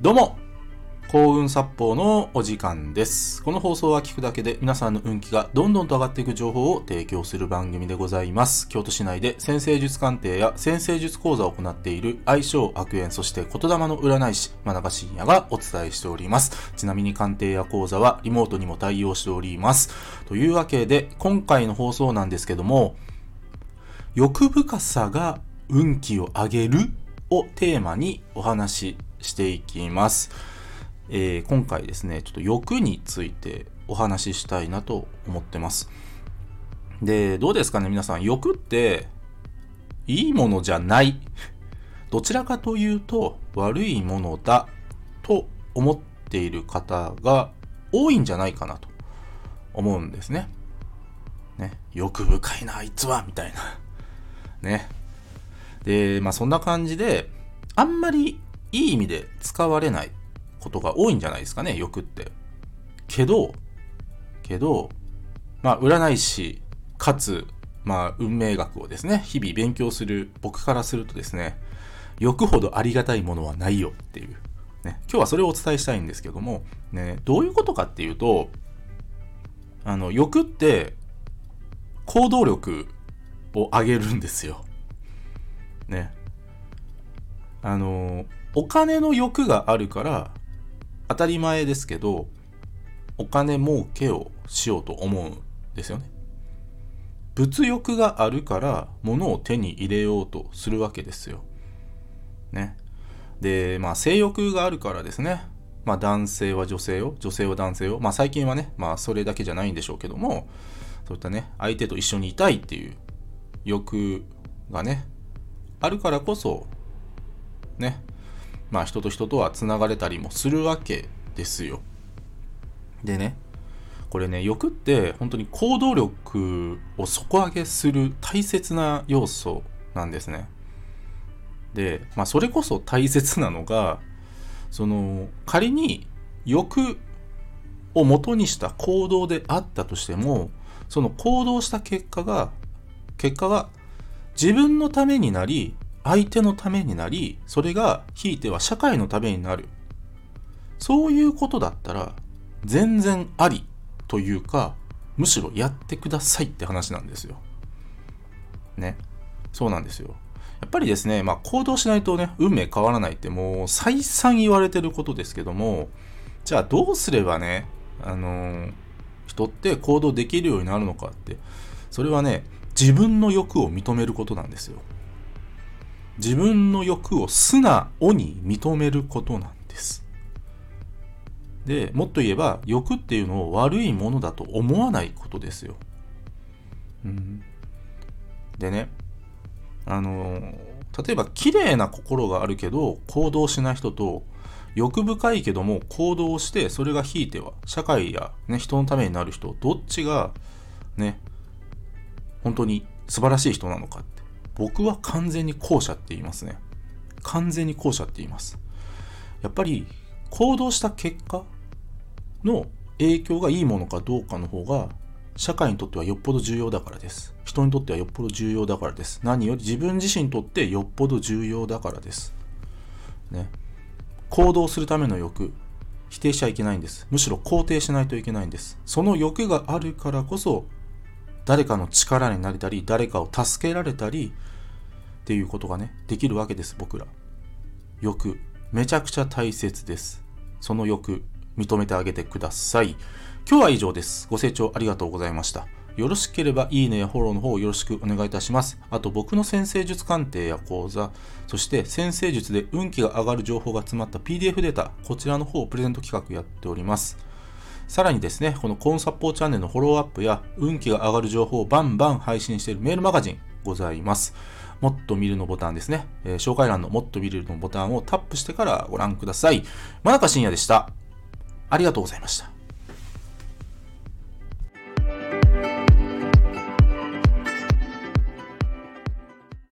どうも幸運殺法のお時間です。この放送は聞くだけで皆さんの運気がどんどんと上がっていく情報を提供する番組でございます。京都市内で先生術鑑定や先生術講座を行っている相性悪縁そして言霊の占い師真中信也がお伝えしております。ちなみに鑑定や講座はリモートにも対応しております。というわけで今回の放送なんですけども欲深さが運気を上げるをテーマにお話していきます。えー今回ですね、ちょっと欲についてお話ししたいなと思ってます。で、どうですかね皆さん、欲っていいものじゃない。どちらかというと悪いものだと思っている方が多いんじゃないかなと思うんですね。ね、欲深いな、あいつは、みたいな。ね。で、まあそんな感じで、あんまりいい意味で使われないことが多いんじゃないですかね、欲って。けど、けど、まあ占い師、かつ、まあ運命学をですね、日々勉強する僕からするとですね、欲ほどありがたいものはないよっていう。ね、今日はそれをお伝えしたいんですけども、ね、どういうことかっていうと、あの、欲って行動力を上げるんですよ。ね。あの、お金の欲があるから、当たり前ですけど、お金儲けをしようと思うんですよね。物欲があるから、物を手に入れようとするわけですよ。ね。で、まあ、性欲があるからですね。まあ、男性は女性を、女性は男性を。まあ、最近はね、まあ、それだけじゃないんでしょうけども、そういったね、相手と一緒にいたいっていう欲がね、あるからこそ、ね、まあ人と人とは繋がれたりもするわけですよ。でね、これね、欲って本当に行動力を底上げする大切な要素なんですね。で、まあそれこそ大切なのが、その仮に欲を元にした行動であったとしても、その行動した結果が、結果が自分のためになり、相手のためになり、それがひいては社会のためになる。そういうことだったら、全然ありというか、むしろやってくださいって話なんですよ。ね。そうなんですよ。やっぱりですね、まあ行動しないとね、運命変わらないってもう再三言われてることですけども、じゃあどうすればね、あのー人って行動できるようになるのかって、それはね、自分の欲を認めることなんですよ。自分の欲を素直に認めることなんです。で、もっと言えば、欲っていうのを悪いものだと思わないことですよ。うん、でね、あの例えば、綺麗な心があるけど、行動しない人と、欲深いけども行動して、それがひいては、社会や、ね、人のためになる人、どっちが、ね、本当に素晴らしい人なのかっ。僕は完全に後者って言いますね。完全に後者って言います。やっぱり行動した結果の影響がいいものかどうかの方が社会にとってはよっぽど重要だからです。人にとってはよっぽど重要だからです。何より自分自身にとってよっぽど重要だからです。ね。行動するための欲、否定しちゃいけないんです。むしろ肯定しないといけないんです。その欲があるからこそ誰かの力になれたり、誰かを助けられたり、っていうことがね、できるわけです、僕ら。欲、めちゃくちゃ大切です。その欲、認めてあげてください。今日は以上です。ご清聴ありがとうございました。よろしければいいねやフォローの方よろしくお願いいたします。あと僕の先生術鑑定や講座、そして先生術で運気が上がる情報が詰まった PDF データ、こちらの方をプレゼント企画やっております。さらにですね、このコーンサポーチャンネルのフォローアップや運気が上がる情報をバンバン配信しているメールマガジンございます。もっと見るのボタンですね、えー紹介欄のもっと見るのボタンをタップしてからご覧ください。真中信也でした。ありがとうございました。